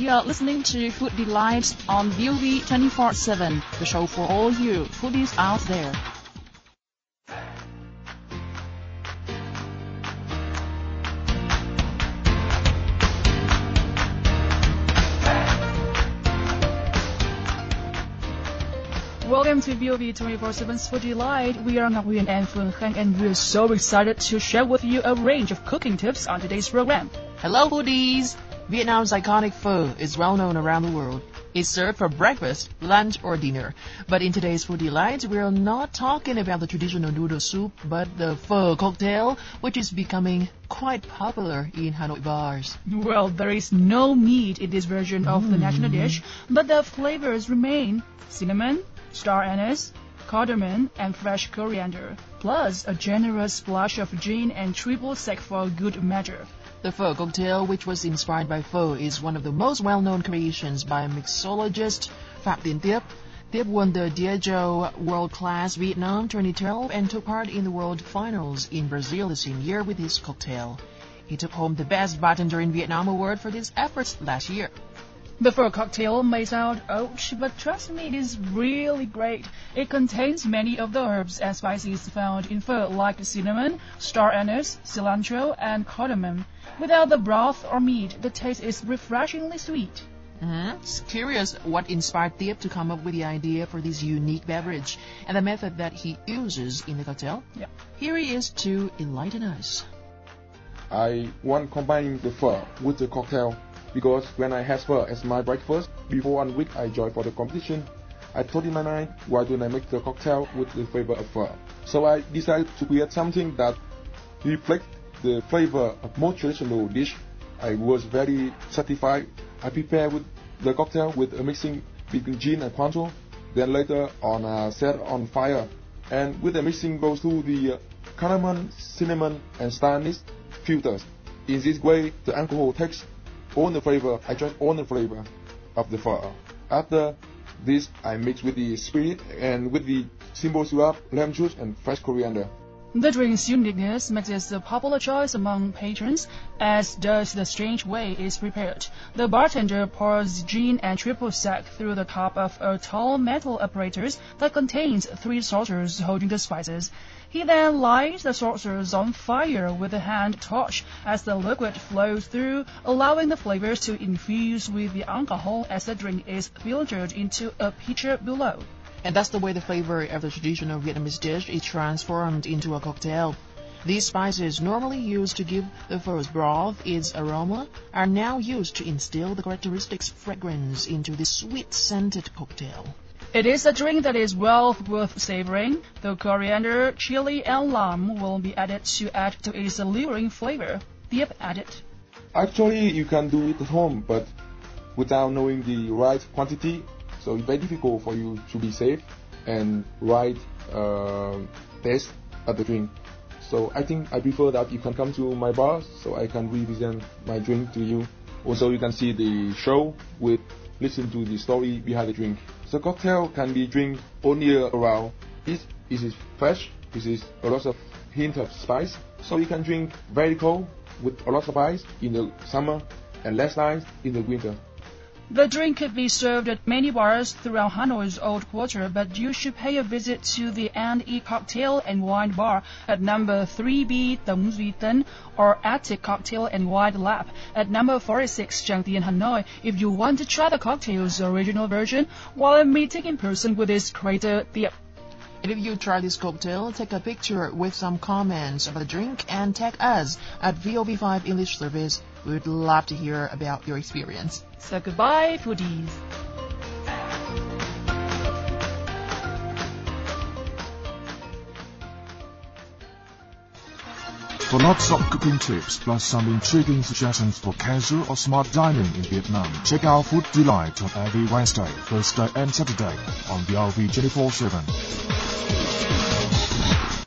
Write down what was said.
You are listening to Food Delights on VOV 24-7, the show for all you foodies out there. Welcome to VOV 24-7's Food Delight. We are Nguyen and Fun Heng, and we're so excited to share with you a range of cooking tips on today's program. Hello, foodies! Vietnam's iconic pho is well known around the world. It's served for breakfast, lunch, or dinner. But in today's Food Delight, we're not talking about the traditional noodle soup, but the pho cocktail, which is becoming quite popular in Hanoi bars. Well, there is no meat in this version of the hmm. national dish, but the flavors remain cinnamon, star anise, cardamom, and fresh coriander, plus a generous splash of gin and triple sec for good measure. The pho cocktail, which was inspired by pho, is one of the most well-known creations by mixologist Phạm Tiến Tiếp. Tiếp won the Diageo World Class Vietnam 2012 and took part in the World Finals in Brazil the same year with his cocktail. He took home the Best Bartender in Vietnam award for his efforts last year. The pho cocktail may sound ouch, but trust me, it is really great. It contains many of the herbs and spices found in pho like cinnamon, star anise, cilantro, and cardamom. Without the broth or meat, the taste is refreshingly sweet. Mm-hmm. Curious what inspired Thiep to come up with the idea for this unique beverage and the method that he uses in the cocktail. Yeah. Here he is to enlighten us. I want combining the pho with the cocktail because when I had pho as my breakfast before one week I joined for the competition, I thought in my mind why don't I make the cocktail with the flavor of pho? So I decided to create something that reflects the flavor of more traditional dish. I was very satisfied. I prepared with the cocktail with a mixing between gin and Cointreau. Then later on uh, set on fire and with the mixing goes through the uh, cardamom, cinnamon and anise filters. In this way the alcohol takes all the flavor, I drank all the flavor of the pho. After this, I mix with the spirit and with the simple syrup, lemon juice, and fresh coriander. The drink's uniqueness makes it a popular choice among patrons, as does the strange way it's prepared. The bartender pours gin and triple sec through the top of a tall metal apparatus that contains three saucers holding the spices. He then lights the saucers on fire with a hand torch as the liquid flows through, allowing the flavors to infuse with the alcohol as the drink is filtered into a pitcher below. And that's the way the flavor of the traditional Vietnamese dish is transformed into a cocktail. These spices, normally used to give the pho's broth its aroma, are now used to instill the characteristic fragrance into this sweet-scented cocktail. It is a drink that is well worth savoring. The coriander, chili, and lime will be added to add to its alluring flavor. Thiep added. Actually, you can do it at home, but without knowing the right quantity, so it's very difficult for you to be safe and right uh, taste of the drink. So I think I prefer that you can come to my bar so I can represent my drink to you. Also, you can see the show with listen to the story behind the drink. The cocktail can be drink all year around. It, it is fresh. It is a lot of hint of spice. So you can drink very cold with a lot of ice in the summer and less ice in the winter. The drink could be served at many bars throughout Hanoi's old quarter, but you should pay a visit to the and Cocktail and Wine Bar at number 3B Tống Duy Tân or Attic Cocktail and Wine Lab at number 46 Trang Tien Hanoi. If you want to try the cocktail's original version while meeting in person with its creator, the And if you try this cocktail, take a picture with some comments about the drink and tag us at VOV5 English Service. We would love to hear about your experience. So goodbye, foodies. For lots of cooking tips plus some intriguing suggestions for casual or smart dining in Vietnam, check out Food Delight on every Wednesday, Thursday and Saturday on VOV 24-7. Thank you.